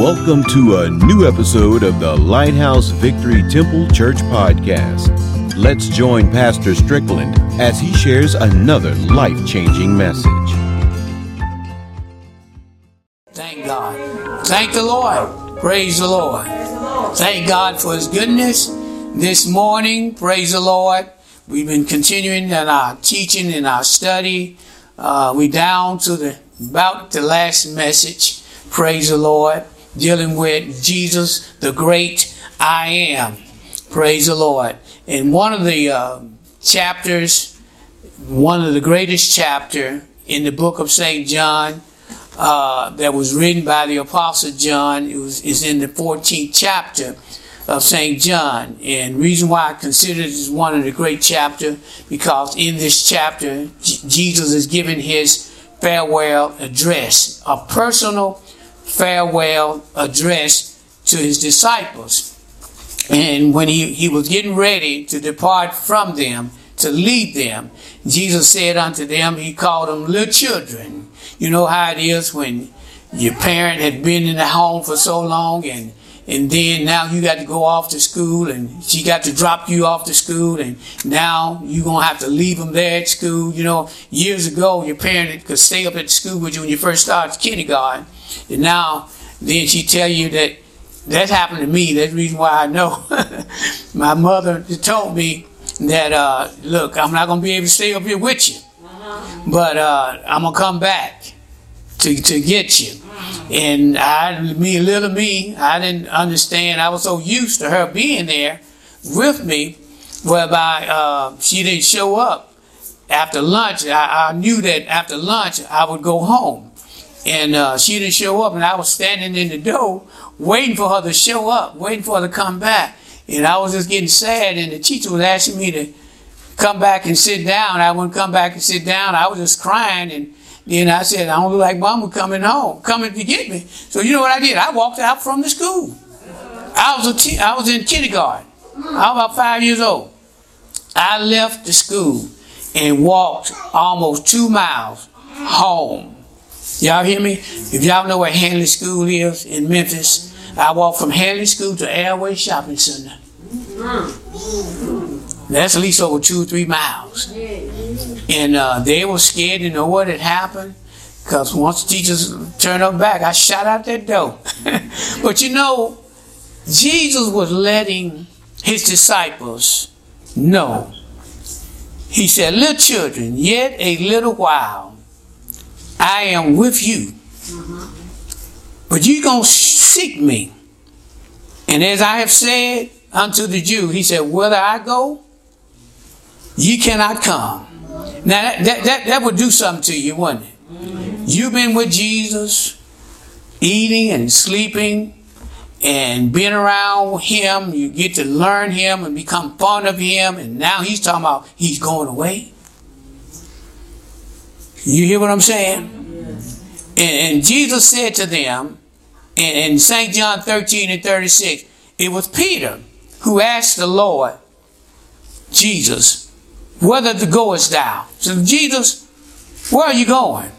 Welcome to a new episode of the Lighthouse Victory Temple Church podcast. Let's join Pastor Strickland as he shares another life changing message. Thank God. Thank the Lord. Praise the Lord. Thank God for His goodness. This morning, praise the Lord. We've been continuing in our teaching and our study. Uh, we down to the about the last message. Praise the Lord dealing with Jesus, the great I am. Praise the Lord. In one of the uh, chapters, one of the greatest chapter in the book of St. John, uh, that was written by the Apostle John, it was, is in the 14th chapter of St. John. And reason why I consider this one of the great chapter, because in this chapter, J- Jesus is giving his farewell address, a personal farewell address to his disciples. And when he, he was getting ready to depart from them, to lead them, Jesus said unto them, He called them little children. You know how it is when your parent had been in the home for so long and and then now you got to go off to school and she got to drop you off to school and now you're going to have to leave them there at school. You know, years ago, your parent could stay up at school with you when you first started kindergarten. And now, then she tell you that that happened to me. That's the reason why I know. My mother told me that, uh, look, I'm not going to be able to stay up here with you, but uh, I'm going to come back to, to get you. And I, me, little me, I didn't understand. I was so used to her being there with me, whereby uh, she didn't show up after lunch. I, I, knew that after lunch I would go home, and uh, she didn't show up, and I was standing in the door waiting for her to show up, waiting for her to come back, and I was just getting sad. And the teacher was asking me to come back and sit down. I wouldn't come back and sit down. I was just crying and then I said, I don't look like mama coming home, coming to get me. So you know what I did? I walked out from the school. I was a t- I was in kindergarten. I was about five years old. I left the school and walked almost two miles home. Y'all hear me? If y'all know where Hanley School is in Memphis, I walk from Hanley School to Airway Shopping Center. That's at least over two or three miles. And uh, they were scared to know what had happened. Because once the teachers turned up back, I shot out that door. but you know, Jesus was letting his disciples know. He said, Little children, yet a little while, I am with you. But you're going to seek me. And as I have said unto the Jew, he said, Whether I go, you cannot come. Now that, that, that, that would do something to you, wouldn't it? You've been with Jesus, eating and sleeping and being around him. You get to learn him and become fond of him. And now he's talking about he's going away. You hear what I'm saying? And, and Jesus said to them in, in St. John 13 and 36, it was Peter who asked the Lord, Jesus, whither goest thou? So Jesus, where are you going?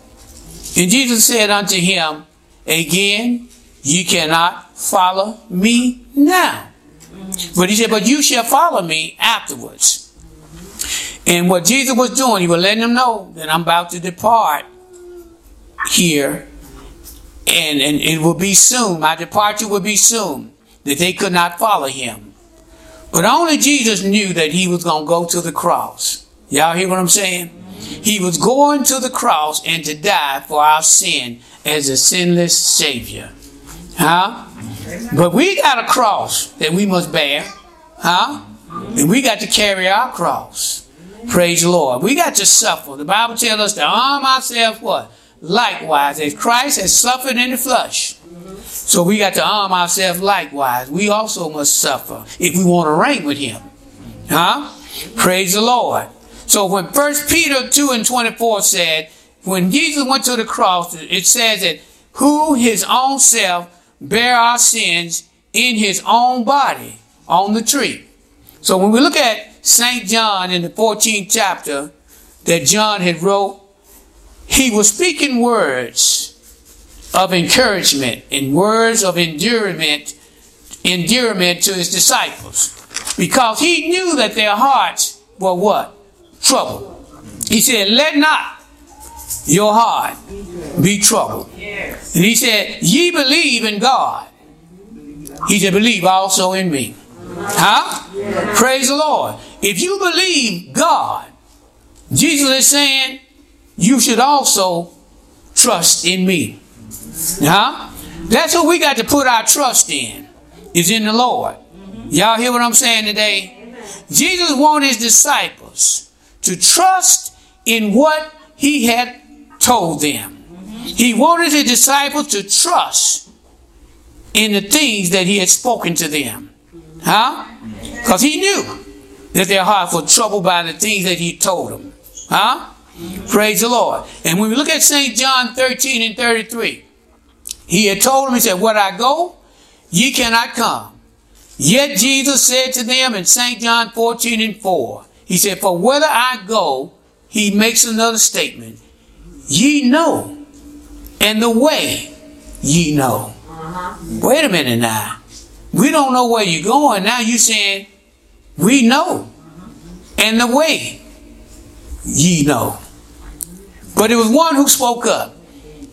And Jesus said unto him, Again, you cannot follow me now. But he said, But you shall follow me afterwards. And what Jesus was doing, he was letting them know that I'm about to depart here. And, and it will be soon. My departure will be soon. That they could not follow him. But only Jesus knew that he was going to go to the cross. Y'all hear what I'm saying? He was going to the cross and to die for our sin as a sinless Savior. Huh? But we got a cross that we must bear. Huh? And we got to carry our cross. Praise the Lord. We got to suffer. The Bible tells us to arm ourselves what? Likewise, as Christ has suffered in the flesh. So we got to arm ourselves likewise. We also must suffer if we want to reign with him. Huh? Praise the Lord. So when First Peter 2 and 24 said, when Jesus went to the cross, it says that who his own self bare our sins in his own body on the tree. So when we look at St. John in the 14th chapter that John had wrote, he was speaking words of encouragement and words of endearment, endurement to his disciples. Because he knew that their hearts were what? Troubled. He said, Let not your heart be troubled. And he said, Ye believe in God. He said, Believe also in me. Huh? Praise the Lord. If you believe God, Jesus is saying, you should also trust in me. Huh? That's what we got to put our trust in, is in the Lord. Y'all hear what I'm saying today? Jesus wanted his disciples to trust in what he had told them. He wanted his disciples to trust in the things that he had spoken to them. Huh? Because he knew that their hearts were troubled by the things that he told them. Huh? Praise the Lord. And when we look at St. John 13 and 33, he had told them, he said, Where I go, ye cannot come. Yet Jesus said to them in St. John 14 and 4, he said, For whether I go, he makes another statement. Ye know, and the way ye know. Uh-huh. Wait a minute now. We don't know where you're going. Now you're saying, we know. And the way ye know. But it was one who spoke up.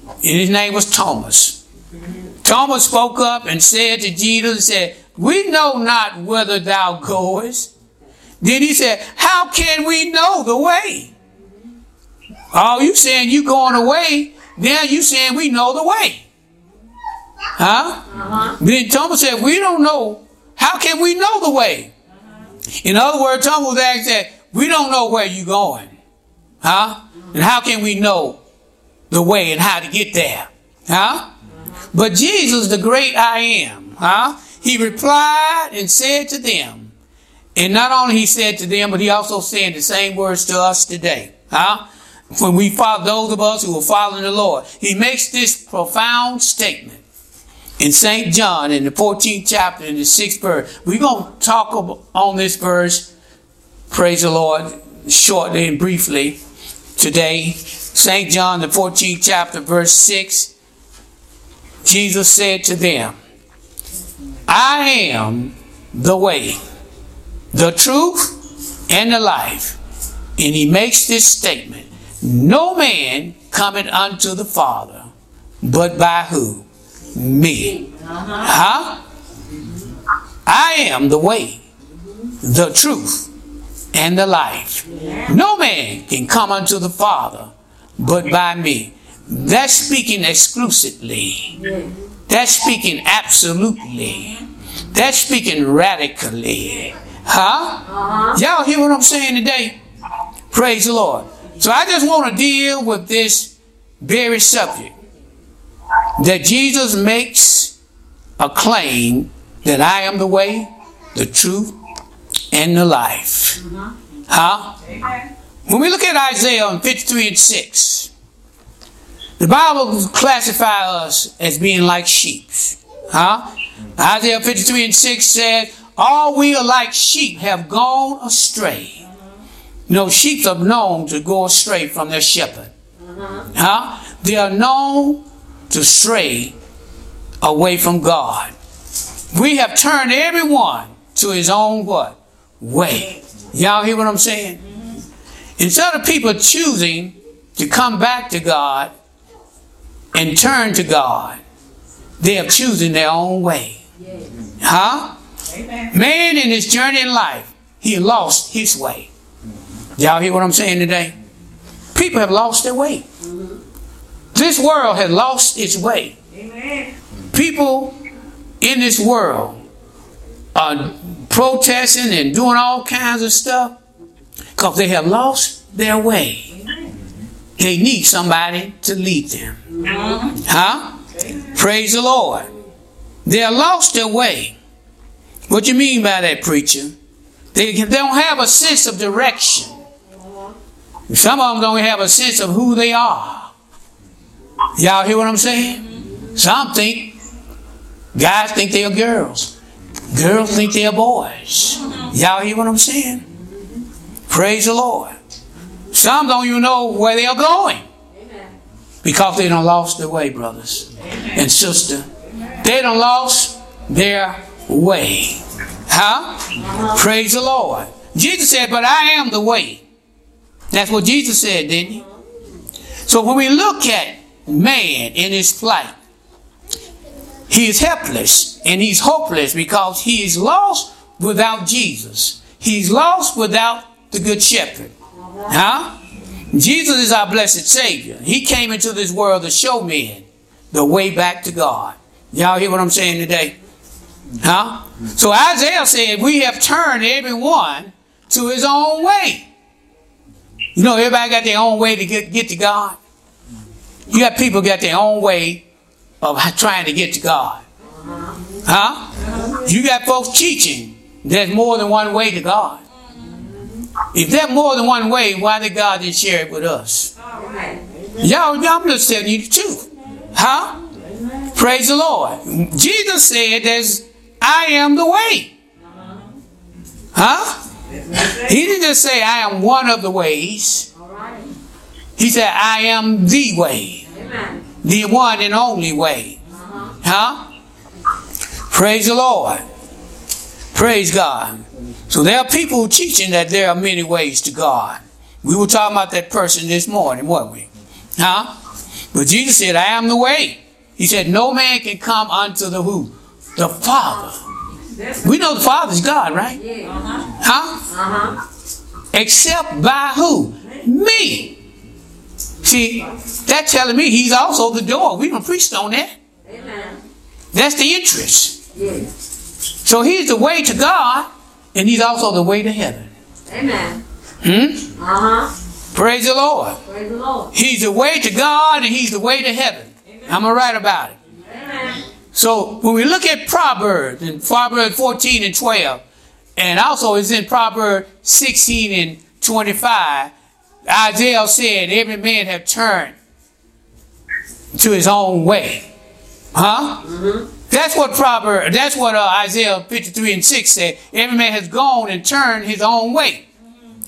And his name was Thomas. Thomas spoke up and said to Jesus, and said, We know not whither thou goest. Then he said, How can we know the way? Oh, you saying you going away, now you saying we know the way. Huh? Uh-huh. Then Thomas said, We don't know. How can we know the way? In other words, Thomas was asked that, We don't know where you're going. Huh? And how can we know the way and how to get there? Huh? But Jesus, the great I am, huh? He replied and said to them, and not only he said to them, but he also said the same words to us today. Huh? When we follow those of us who are following the Lord, he makes this profound statement in St. John in the 14th chapter in the 6th verse. We're going to talk on this verse, praise the Lord, shortly and briefly today. St. John, the 14th chapter, verse 6. Jesus said to them, I am the way, the truth, and the life. And he makes this statement No man cometh unto the Father, but by who? Me. Huh? I am the way, the truth, and the life. No man can come unto the Father but by me. That's speaking exclusively. That's speaking absolutely. That's speaking radically. Huh? Uh-huh. Y'all hear what I'm saying today? Praise the Lord. So I just want to deal with this very subject that Jesus makes a claim that I am the way, the truth, and the life. Huh? When we look at Isaiah 53 and 6, the Bible classifies us as being like sheep. Huh? Isaiah 53 and 6 says, All we are like sheep have gone astray. You know, sheep are known to go astray from their shepherd. Uh-huh. Huh? They are known to stray away from God. We have turned everyone to his own what? Way. Y'all hear what I'm saying? Mm-hmm. Instead of people choosing to come back to God and turn to God, they are choosing their own way. Huh? Man in his journey in life, he lost his way. Mm-hmm. Y'all hear what I'm saying today? People have lost their way. Mm-hmm. This world has lost its way. People in this world are protesting and doing all kinds of stuff because they have lost their way. They need somebody to lead them. Uh-huh. Huh? Praise the Lord. They have lost their way. What do you mean by that, preacher? They, they don't have a sense of direction. Some of them don't have a sense of who they are. Y'all hear what I'm saying? Some think guys think they are girls. Girls think they are boys. Y'all hear what I'm saying? Praise the Lord. Some don't even know where they are going. Because they don't lost their way, brothers and sister. They don't lost their way. Huh? Praise the Lord. Jesus said, but I am the way. That's what Jesus said, didn't he? So when we look at man in his plight, he is helpless and he's hopeless because he is lost without Jesus. He's lost without the good shepherd. Huh? Jesus is our blessed Savior. He came into this world to show men the way back to God. Y'all hear what I'm saying today? Huh? So Isaiah said, We have turned everyone to his own way. You know, everybody got their own way to get, get to God. You got people got their own way of trying to get to God. Huh? You got folks teaching there's more than one way to God. If there's more than one way, why did God didn't share it with us? Y'all, I'm just telling you the truth. Huh? Praise the Lord. Jesus said there's I am the way. Huh? He didn't just say I am one of the ways. He said I am the way. The one and only way. Huh? Praise the Lord. Praise God. So there are people teaching that there are many ways to God. We were talking about that person this morning, weren't we? Huh? But Jesus said, I am the way. He said, No man can come unto the who? The Father. We know the Father's God, right? Huh? Uh-huh. Except by who? Me. See, that's telling me he's also the door. We don't preach on that. Amen. That's the interest. Yes. So he's the way to God, and he's also the way to heaven. Amen. Hmm? Uh-huh. Praise the Lord. Praise the Lord. He's the way to God, and he's the way to heaven. Amen. I'm going to write about it. Amen. So when we look at Proverbs, in Proverbs 14 and 12, and also it's in Proverbs 16 and 25, Isaiah said, every man have turned to his own way. Huh? Mm-hmm. That's what Proverbs, that's what uh, Isaiah 53 and 6 said. Every man has gone and turned his own way.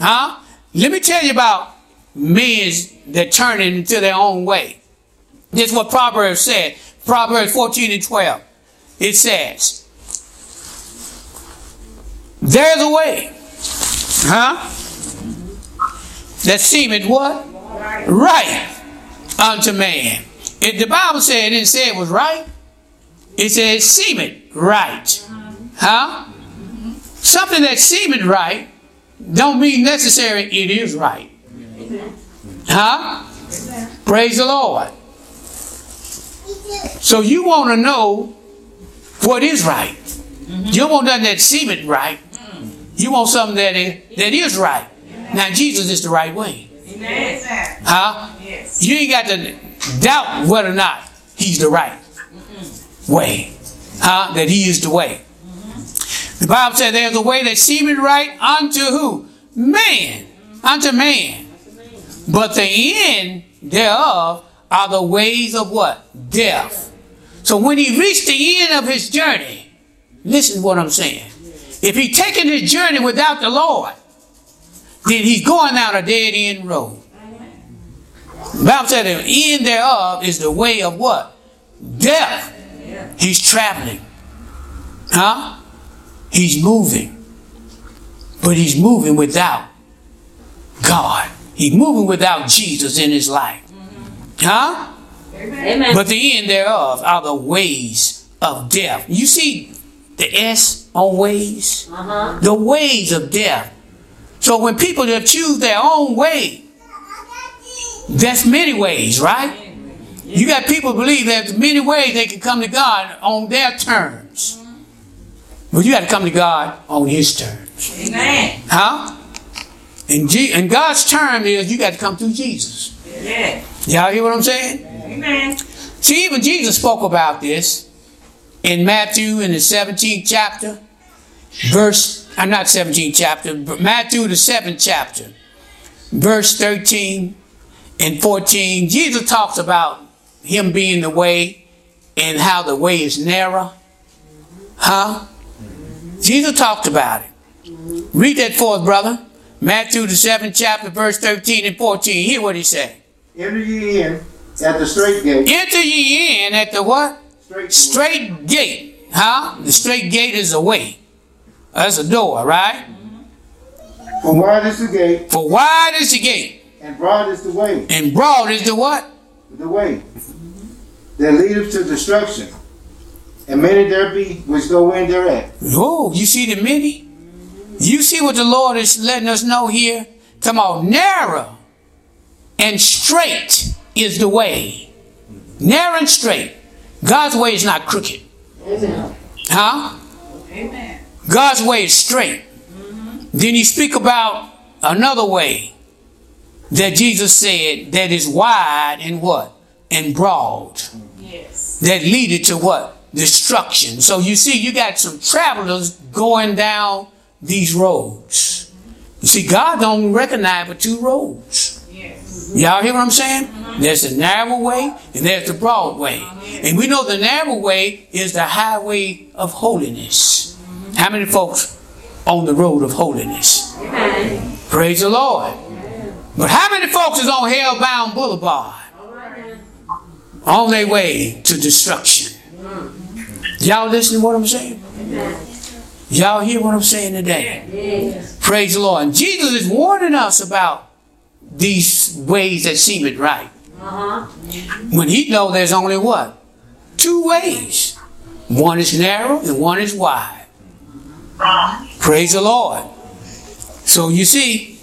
Huh? Let me tell you about men that turning into their own way. This is what Proverbs said. Proverbs 14 and 12. It says, There's a way. Huh? That seemeth what? Right unto man. If the Bible said it didn't say it was right, it said seemeth right. Huh? Something that seemeth right don't mean necessary it is right. Huh? Praise the Lord. So you want to know what is right. You don't want nothing that seemeth right. You want something that is, that is right. Now Jesus is the right way. Amen. Huh? Yes. You ain't got to doubt whether or not he's the right way. Huh? That he is the way. Mm-hmm. The Bible says there's a way that seemeth right unto who? Man. Unto man. But the end thereof are the ways of what? Death. So when he reached the end of his journey, listen to what I'm saying. If he taken his journey without the Lord, then he's going down a dead end road. The Bible said the end thereof is the way of what? Death. He's traveling. Huh? He's moving. But he's moving without God. He's moving without Jesus in his life. Huh? Amen. But the end thereof are the ways of death. You see the S on ways? Uh-huh. The ways of death. So when people that choose their own way, that's many ways, right? You got people believe there's many ways they can come to God on their terms. But you got to come to God on His terms. Amen. Huh? And, G- and God's term is you got to come through Jesus. Yeah. Y'all hear what I'm saying? Amen. See, even Jesus spoke about this in Matthew in the 17th chapter, verse, I'm not 17th chapter, but Matthew the 7th chapter, verse 13 and 14. Jesus talks about him being the way and how the way is narrow. Huh? Jesus talked about it. Read that for us, brother. Matthew the 7th chapter, verse 13 and 14. Hear what he said. Enter ye in, at the straight gate. Enter ye in at the what? Straight. Straight gate. Huh? The straight gate is a way. That's a door, right? For wide is the gate, For wide is the gate, and broad is the way, and broad is the what? the way that leadeth to destruction. And many there be which go in thereat. Oh, you see the many? You see what the Lord is letting us know here? Come on, narrow and straight is the way. Narrow and straight. God's way is not crooked. Huh? Amen. God's way is straight. Then you speak about another way that Jesus said that is wide and what? And broad. Yes. That leaded to what? Destruction. So you see, you got some travelers going down these roads. You see, God don't recognize but two roads. Yes. Y'all hear what I'm saying? Uh-huh. There's the narrow way and there's the broad way. Uh-huh. And we know the narrow way is the highway of holiness. How many folks on the road of holiness? Amen. Praise the Lord. But how many folks is on Hellbound Boulevard? On their way to destruction. Y'all listen to what I'm saying? Y'all hear what I'm saying today? Yes. Praise the Lord. And Jesus is warning us about these ways that seem it right. Uh-huh. When he know there's only what? Two ways. One is narrow and one is wide. Praise the Lord. So you see,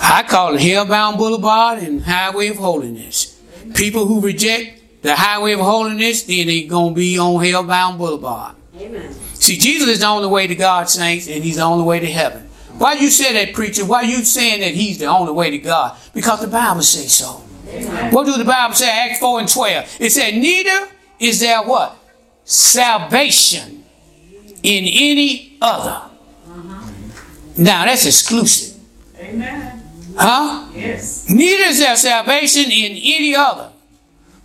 I call it Hellbound Boulevard and Highway of Holiness. People who reject the Highway of Holiness, then they're gonna be on Hellbound Boulevard. Amen. See, Jesus is the only way to God, saints, and He's the only way to heaven. Why you say that, preacher? Why you saying that He's the only way to God? Because the Bible says so. What do the Bible say? Acts 4 and 12. It said, Neither is there what? Salvation in any other. Now that's exclusive. Amen. Huh? Yes. Neither is there salvation in any other.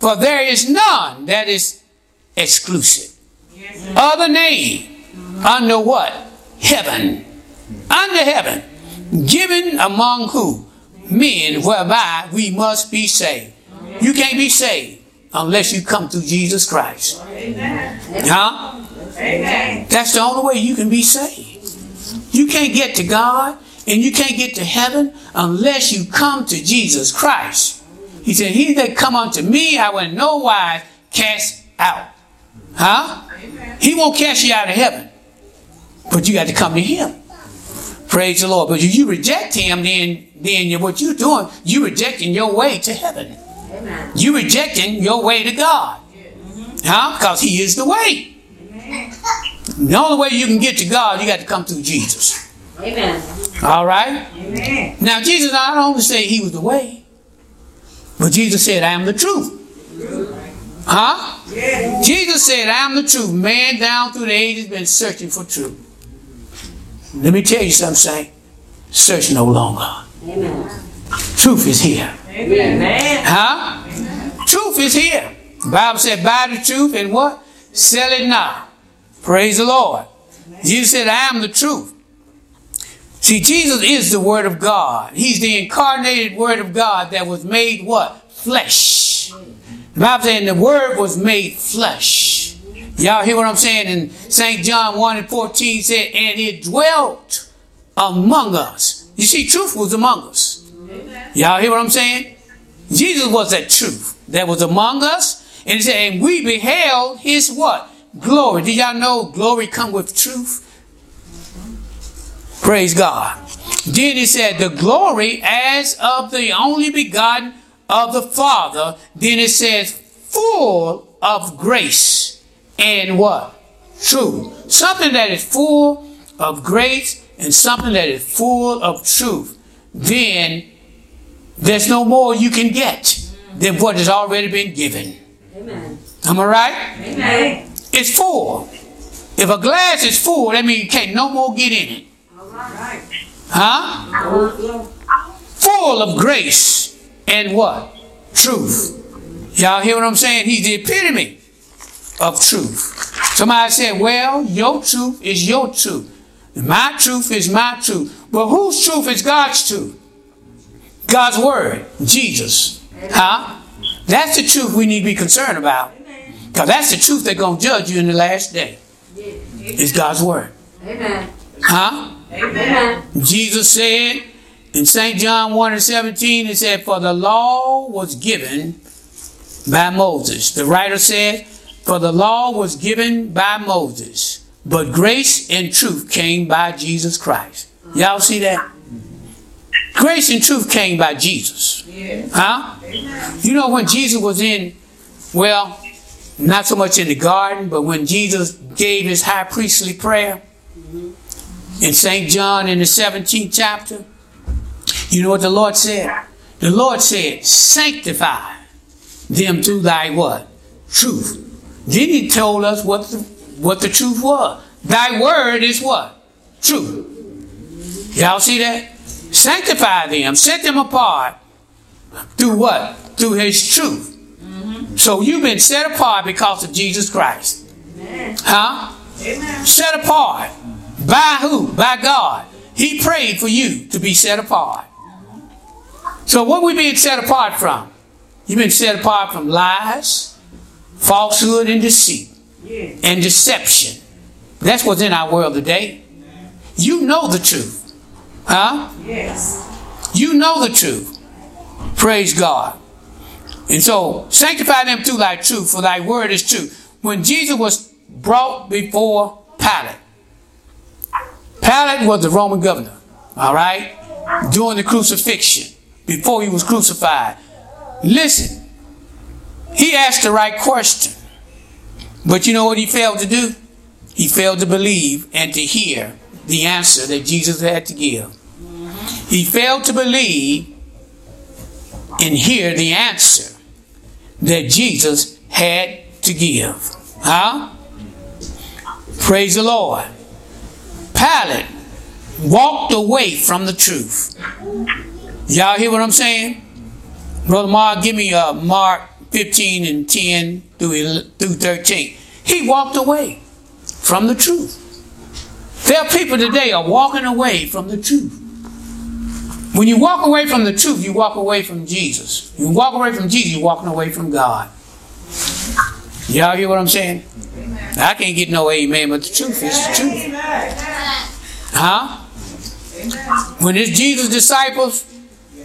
For there is none that is exclusive. Yes. Other name under what? Heaven. Under heaven. Given among who? Men whereby we must be saved. You can't be saved unless you come through Jesus Christ. Amen. Huh? Amen. That's the only way you can be saved. You can't get to God and you can't get to heaven unless you come to Jesus Christ. He said, He that come unto me, I will in no wise cast out. Huh? He won't cast you out of heaven. But you got to come to him. Praise the Lord. But if you reject him, then then what you're doing, you rejecting your way to heaven. Amen. You rejecting your way to God. Huh? Because he is the way. The only way you can get to God, you got to come through Jesus. Amen. All right? Amen. Now, Jesus not only said he was the way, but Jesus said, I am the truth. Huh? Yes. Jesus said, I am the truth. Man down through the ages been searching for truth. Let me tell you something, Saint. Search no longer. Amen. Truth is here. Amen. Huh? Truth is here. The Bible said, buy the truth and what? Sell it not. Praise the Lord. Jesus said, I am the truth. See, Jesus is the Word of God. He's the incarnated Word of God that was made what? Flesh. The Bible saying the Word was made flesh. Y'all hear what I'm saying? In St. John 1 and 14 said, and it dwelt among us. You see, truth was among us. Y'all hear what I'm saying? Jesus was that truth that was among us. And he said, and we beheld his what? Glory. Did y'all know glory come with truth? Praise God. Then he said, the glory as of the only begotten of the Father. Then it says, full of grace and what? Truth. Something that is full of grace and something that is full of truth. Then there's no more you can get than what has already been given. Amen. Am I right? Amen. It's full. If a glass is full, that means you can't no more get in it. All right. Huh? Uh-huh. Full of grace and what? Truth. Y'all hear what I'm saying? He's the epitome of truth. Somebody said, well, your truth is your truth. My truth is my truth. But whose truth is God's truth? God's word, Jesus. Huh? That's the truth we need to be concerned about. Because that's the truth that's going to judge you in the last day. It's God's word. Amen. Huh? Amen. Jesus said in St. John 1 and 17, it said, For the law was given by Moses. The writer said, For the law was given by Moses, but grace and truth came by Jesus Christ. Y'all see that? Grace and truth came by Jesus. Huh? You know, when Jesus was in, well, not so much in the garden, but when Jesus gave his high priestly prayer in St. John in the 17th chapter, you know what the Lord said? The Lord said, sanctify them through thy what? Truth. Then he told us what the, what the truth was. Thy word is what? Truth. Y'all see that? Sanctify them, set them apart through what? Through his truth. So you've been set apart because of Jesus Christ. Huh? Set apart. By who? By God. He prayed for you to be set apart. So what we being set apart from? You've been set apart from lies, falsehood, and deceit, and deception. That's what's in our world today. You know the truth. Huh? Yes. You know the truth. Praise God. And so sanctify them through thy truth, for thy word is true. When Jesus was brought before Pilate, Pilate was the Roman governor, all right, during the crucifixion, before he was crucified. Listen, he asked the right question, but you know what he failed to do? He failed to believe and to hear the answer that Jesus had to give. He failed to believe and hear the answer that Jesus had to give. Huh? Praise the Lord. Pilate walked away from the truth. Y'all hear what I'm saying? Brother Mark, give me uh, Mark 15 and 10 through, 11 through 13. He walked away from the truth. There are people today are walking away from the truth. When you walk away from the truth, you walk away from Jesus. You walk away from Jesus, you're walking away from God. Y'all hear what I'm saying? I can't get no amen, but the truth is the truth. Huh? When it's Jesus' disciples,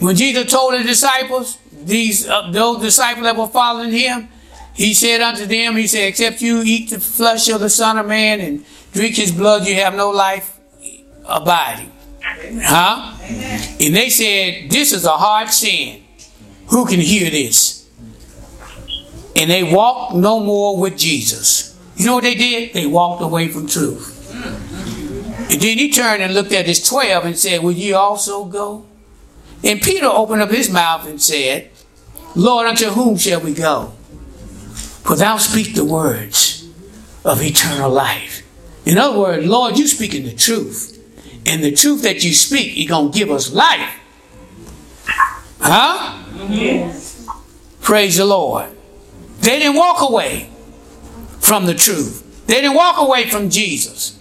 when Jesus told the disciples, these uh, those disciples that were following him, he said unto them, he said, except you eat the flesh of the Son of Man and drink his blood, you have no life abiding. Huh? And they said, This is a hard sin. Who can hear this? And they walked no more with Jesus. You know what they did? They walked away from truth. And then he turned and looked at his twelve and said, Will ye also go? And Peter opened up his mouth and said, Lord, unto whom shall we go? For thou speak the words of eternal life. In other words, Lord, you're speaking the truth. And the truth that you speak, you're going to give us life. Huh? Yes. Praise the Lord. They didn't walk away from the truth. They didn't walk away from Jesus.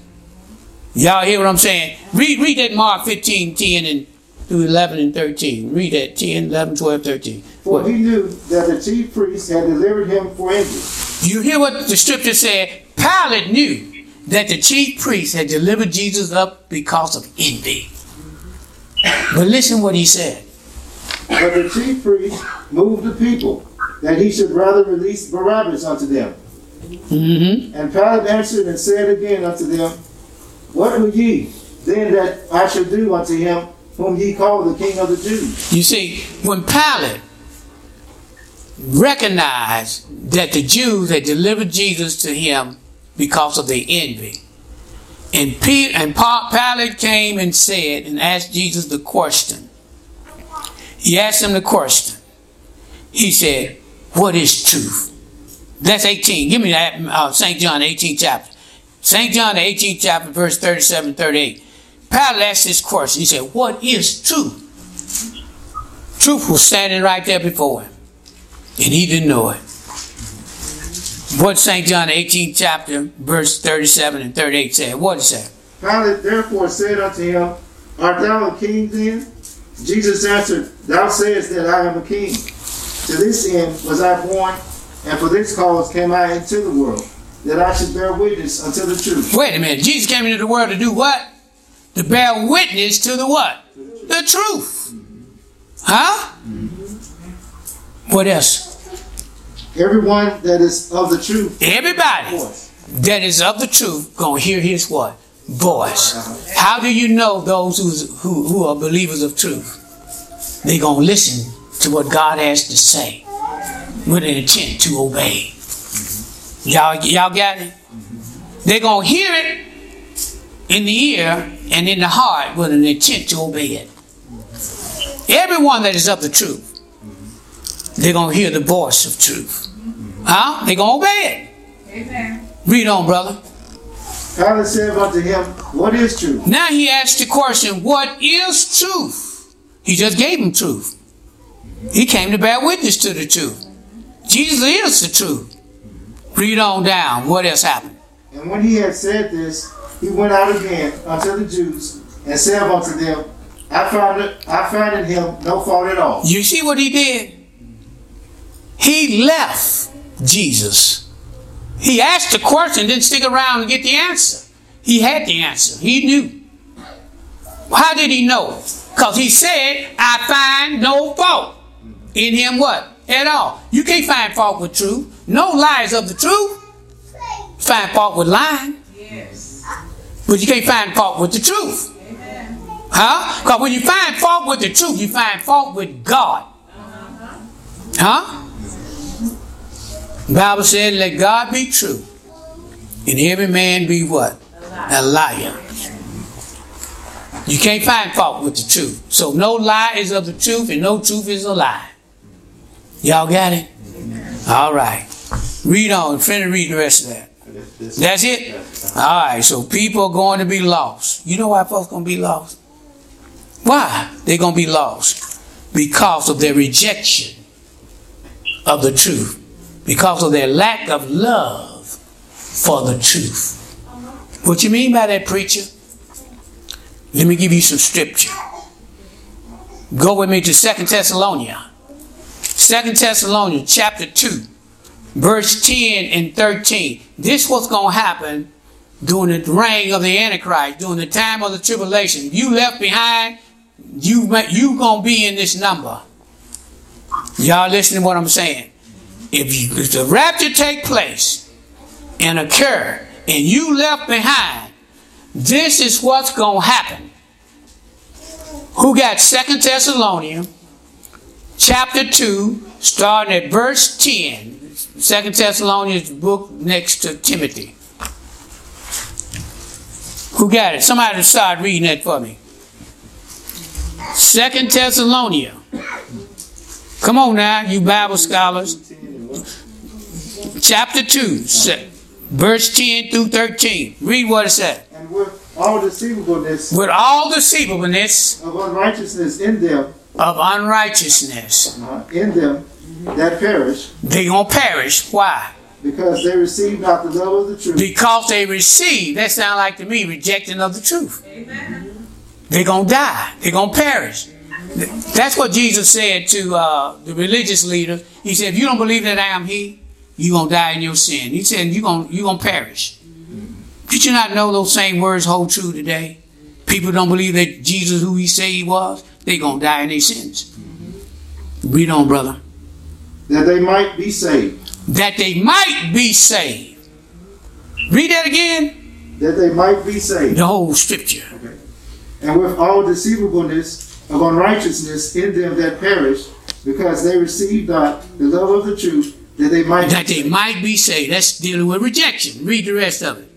Y'all hear what I'm saying? Read, read that Mark 15, 10 and through 11 and 13. Read that 10, 11, 12, 13. For What? he knew that the chief priests had delivered him for injury. You hear what the scripture said? Pilate knew that the chief priests had delivered Jesus up because of envy. But listen what he said. But the chief priests moved the people that he should rather release Barabbas unto them. hmm And Pilate answered and said again unto them, What will ye then that I should do unto him whom ye call the King of the Jews? You see, when Pilate recognized that the Jews had delivered Jesus to him because of their envy, and, Pe- and Pilate came and said and asked Jesus the question. He asked him the question. He said, What is truth? That's 18. Give me that, uh, St. John, 18 chapter. St. John, 18 chapter, verse 37 38. Pilate asked this question. He said, What is truth? Truth was standing right there before him, and he didn't know it. What St. John, 18 chapter, verse 37 and 38 said? What it said? Pilate therefore said unto him, Art thou a king then? Jesus answered, Thou sayest that I am a king. To this end was I born, and for this cause came I into the world, that I should bear witness unto the truth. Wait a minute. Jesus came into the world to do what? To bear witness to the what? The truth. Huh? Mm-hmm. What else? Everyone that is of the truth, Everybody that is of the truth gonna hear his what? Voice. How do you know those who's, who who are believers of truth? They gonna listen to what God has to say with an intent to obey. Y'all y'all got it? They gonna hear it in the ear and in the heart with an intent to obey it. Everyone that is of the truth, they're gonna hear the voice of truth. Huh? They gonna obey it. Amen. Read on, brother. Pilate said unto him, What is truth? Now he asked the question, What is truth? He just gave him truth. He came to bear witness to the truth. Jesus is the truth. Read on down. What else happened? And when he had said this, he went out again unto the Jews, and said unto them, I found it, I found in him no fault at all. You see what he did? He left Jesus. He asked the question, didn't stick around and get the answer. He had the answer. He knew. How did he know? Because he said, I find no fault in him what? At all. You can't find fault with truth. No lies of the truth. Find fault with lying. Yes. But you can't find fault with the truth. Amen. Huh? Because when you find fault with the truth, you find fault with God. Huh? Bible said, let God be true. And every man be what? A liar. You can't find fault with the truth. So no lie is of the truth and no truth is a lie. Y'all got it? All right. Read on. Finna read the rest of that. That's it? All right. So people are going to be lost. You know why folks going to be lost? Why? They're going to be lost. Because of their rejection of the truth. Because of their lack of love for the truth. What you mean by that, preacher? Let me give you some scripture. Go with me to Second Thessalonians. Second Thessalonians chapter 2, verse 10 and 13. This was going to happen during the reign of the Antichrist, during the time of the tribulation. You left behind, you you gonna be in this number. Y'all listening to what I'm saying? If, you, if the rapture take place and occur, and you left behind, this is what's gonna happen. Who got Second Thessalonians chapter 2, starting at verse 10. Second Thessalonians book next to Timothy. Who got it? Somebody start reading that for me. Second Thessalonians. Come on now, you Bible scholars. Chapter 2, verse 10 through 13. Read what it said. And with all deceivableness With all deceivableness of unrighteousness in them, of unrighteousness, uh, in them that perish, they gonna perish. Why? because they receive not the love of the truth, Because they receive, that sound like to me, rejecting of the truth. Amen. They're going to die. They're going to perish. That's what Jesus said to uh, the religious leaders. He said, if you don't believe that I am he, you're going to die in your sin. He said, you're going you gonna perish. Did you not know those same words hold true today? People don't believe that Jesus who he said he was, they're going to die in their sins. Read on, brother. that they might be saved, That they might be saved. Read that again. that they might be saved, The whole scripture. Okay. and with all deceivableness of unrighteousness in them that perish, because they received not the love of the truth, that they might that be they saved. might be saved. That's dealing with rejection. Read the rest of it.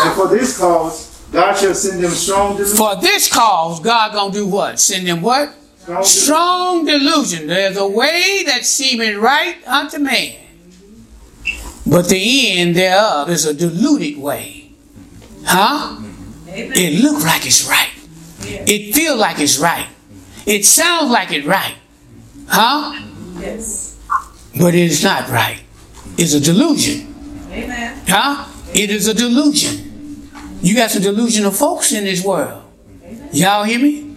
And for this cause, God shall send them strong delusion. For this cause, God gonna do what? Send them what? Strong delusion. Strong delusion. There's a way that seemeth right unto man, but the end thereof is a deluded way. Huh? It look like it's right. It feel like it's right. It sounds like it's right. Huh? Yes. But it is not right. It's a delusion. Amen. Huh? It is a delusion. You got some delusional folks in this world. Y'all hear me?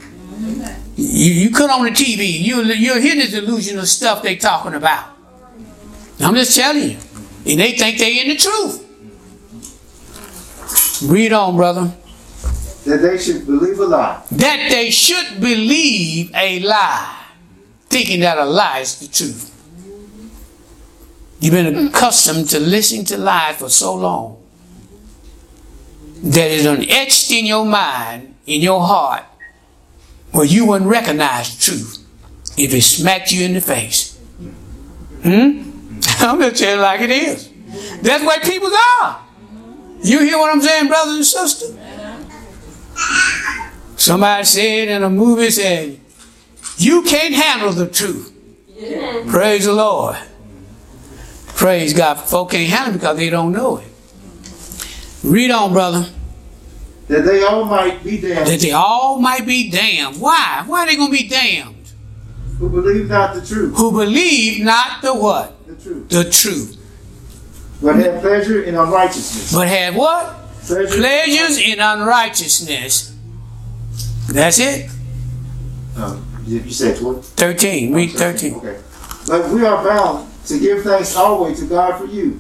You, you cut on the TV, you, you're hearing the delusional stuff they talking about. I'm just telling you. And they think they in the truth. Read on, brother. That they should believe a lie. That they should believe a lie, thinking that a lie is the truth. You've been accustomed to listening to lies for so long that it's etched in your mind, in your heart, where you wouldn't recognize truth if it smacked you in the face. Hmm? I'm just telling you like it is. That's where people are. You hear what I'm saying, brothers and sisters? Somebody said in a movie, said, you can't handle the truth. Praise the Lord. Praise God. Folk can't handle it because they don't know it. Read on, brother. That they all might be damned That they all might be damned. Why? Why are they going to be damned? who believe not the truth. Who believe not the what? The truth. The truth. But have pleasure in unrighteousness. But have what? Pleasure Pleasures in unrighteousness. That's it. Um, you you said 12? 13. Read 13. Okay. But we are bound to give thanks always to God for you,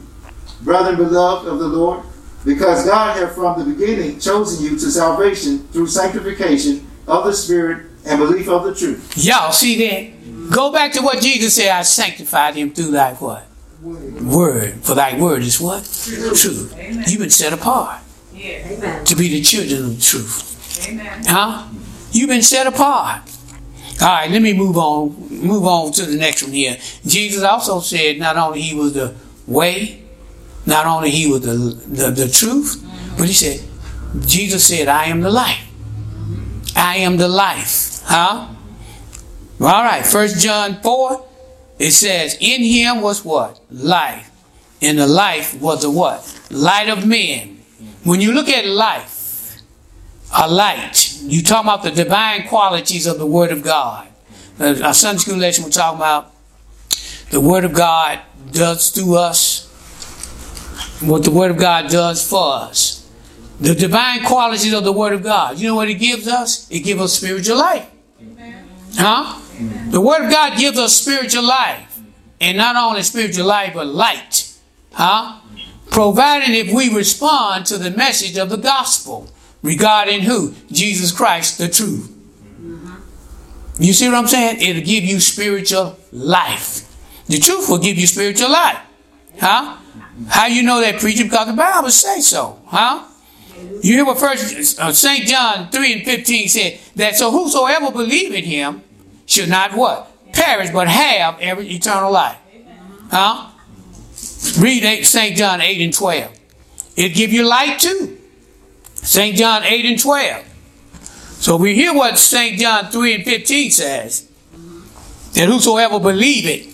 brethren beloved of the Lord, because God hath from the beginning chosen you to salvation through sanctification of the Spirit and belief of the truth. Y'all see that? Go back to what Jesus said. I sanctified him through thy what? Word. For thy word is what? Truth. You've been set apart Amen. to be the children of the truth. Amen. Huh? You've been set apart. All right, let me move on. Move on to the next one here. Jesus also said not only he was the way, not only he was the the, the truth, but he said, Jesus said, "I am the life. I am the life." Huh? All right. First John four, it says, "In him was what life, and the life was the what light of men." When you look at life, a light. You talk about the divine qualities of the Word of God. Uh, Our Sunday school lesson, we're talking about the Word of God does through us, what the Word of God does for us. The divine qualities of the Word of God. You know what it gives us? It gives us spiritual life. Huh? The Word of God gives us spiritual life. And not only spiritual life, but light. Huh? Providing if we respond to the message of the gospel regarding who? Jesus Christ, the truth. You see what I'm saying? It'll give you spiritual life. The truth will give you spiritual life. Huh? How you know that preacher? Because the Bible say so. Huh? You hear what first uh, St. John 3 and 15 said that so whosoever believe in him should not what? Perish, but have every eternal life. Huh? Read St. John 8 and 12. It'll give you light too. St. John 8 and 12. So we hear what St. John 3 and 15 says. That whosoever believeth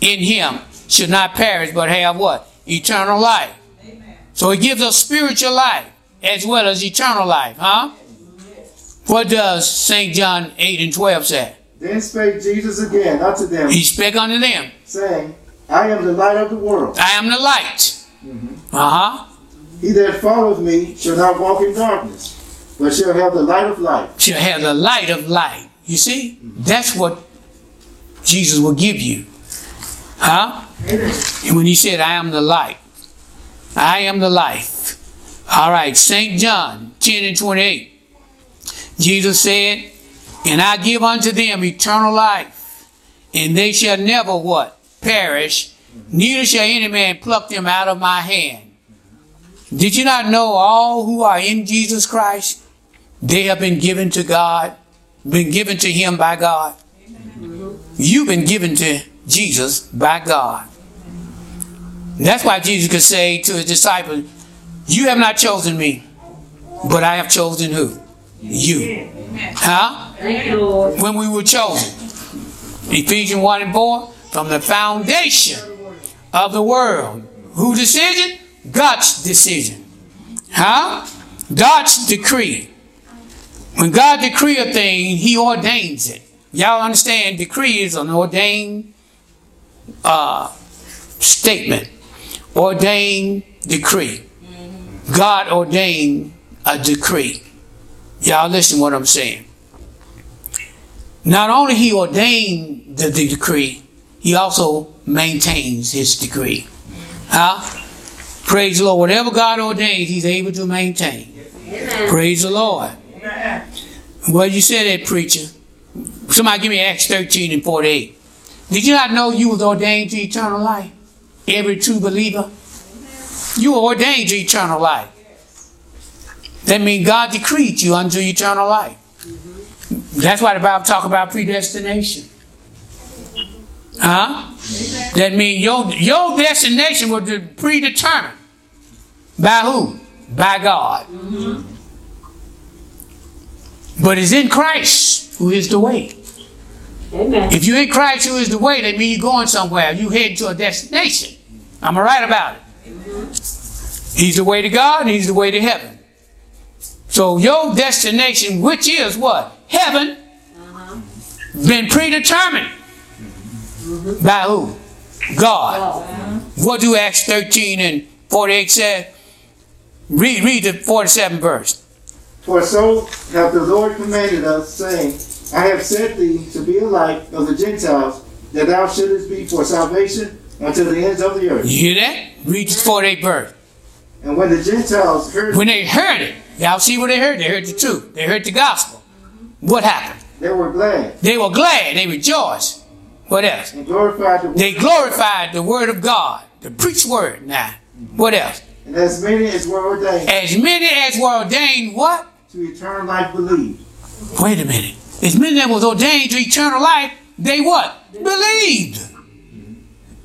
in him should not perish, but have what? Eternal life. So it gives us spiritual life as well as eternal life, huh? What does St. John 8 and 12 say? Then spake Jesus again unto them, He spake unto them, saying, I am the light of the world. I am the light. Uh huh. He that follows me shall not walk in darkness, but shall have the light of life. Shall have the light of life. You see? That's what Jesus will give you. Huh? And when he said, I am the light, I am the life. All right, St. John 10 and 28. Jesus said, And I give unto them eternal life, and they shall never what? Perish, neither shall any man pluck them out of my hand. Did you not know all who are in Jesus Christ? They have been given to God, been given to Him by God. You've been given to Jesus by God. That's why Jesus could say to his disciples, You have not chosen me, but I have chosen who? You. Huh? Thank you, Lord. When we were chosen. Ephesians 1 and 4, from the foundation of the world. Who decision? God's decision. Huh? God's decree. When God decree a thing, He ordains it. Y'all understand? Decree is an ordained uh, statement, ordained decree. God ordained a decree. Y'all listen what I'm saying. Not only he ordained the, the decree, he also maintains his decree. Huh? Praise the Lord. Whatever God ordains, he's able to maintain. Praise the Lord. Well, you said that, preacher. Somebody give me Acts 13 and 48. Did you not know you was ordained to eternal life? Every true believer. You were ordained to eternal life. That means God decreed you unto eternal life. That's why the Bible talk about predestination. Huh? That means your, your destination was predetermined. By who? By God. Mm-hmm. But it's in Christ who is the way. Amen. If you're in Christ who is the way, that means you're going somewhere. You heading to a destination. I'm right about it? Mm-hmm. He's the way to God and he's the way to heaven. So your destination, which is what? Heaven, uh-huh. been predetermined. By who? God. What do Acts 13 and 48 say? Read, read the 47 verse. For so hath the Lord commanded us, saying, I have set thee to be a light of the Gentiles, that thou shouldest be for salvation unto the ends of the earth. You hear that? Read the 48 verse. And when the Gentiles heard, When they heard it, y'all see what they heard? They heard the truth. They heard the gospel. What happened? they were glad They were glad. They rejoiced. What else? and glorified the word. They glorified the word of God, the preached word. Now, what else? And as many as were ordained As many as were ordained, what? to eternal life believed. Wait a minute. As many that was ordained to eternal life, they what? Believed.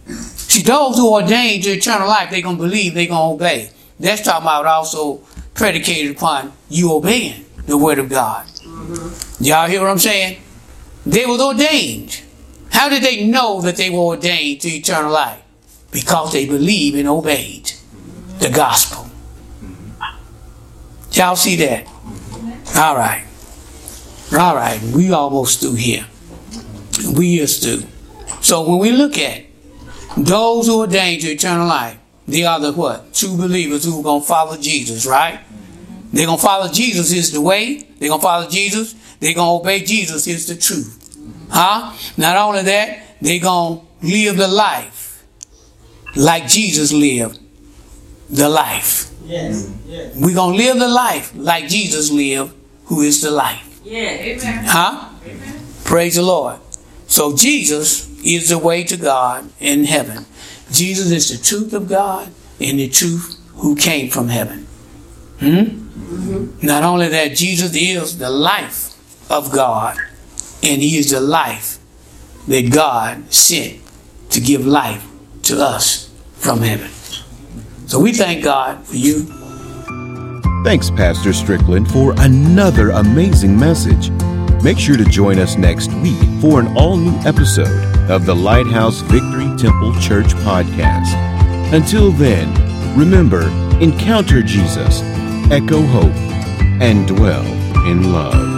See, those who ordained to eternal life, they gonna believe, they gonna obey. That's talking about also predicated upon you obeying the word of God. Mm-hmm. Y'all hear what I'm saying? They was ordained. How did they know that they were ordained to eternal life? Because they believed and obeyed the gospel. Y'all see that? All right. All right. We almost through here. We is through. So when we look at those who are ordained to eternal life, they are the what? True believers who are going to follow Jesus, right? They're going to follow Jesus is the way. They're going to follow Jesus. They're going to obey Jesus is the truth. Huh? Not only that, they're going to live the life like Jesus lived the life. Yes. Yes. We're going to live the life like Jesus lived, who is the life. Yeah. Amen. Huh? Amen. Praise the Lord. So Jesus is the way to God in heaven. Jesus is the truth of God and the truth who came from heaven. Hmm? Not only that, Jesus is the life of God, and He is the life that God sent to give life to us from heaven. So we thank God for you. Thanks, Pastor Strickland, for another amazing message. Make sure to join us next week for an all new episode of the Lighthouse Victory Temple Church podcast. Until then, remember encounter Jesus, echo hope, and dwell in love.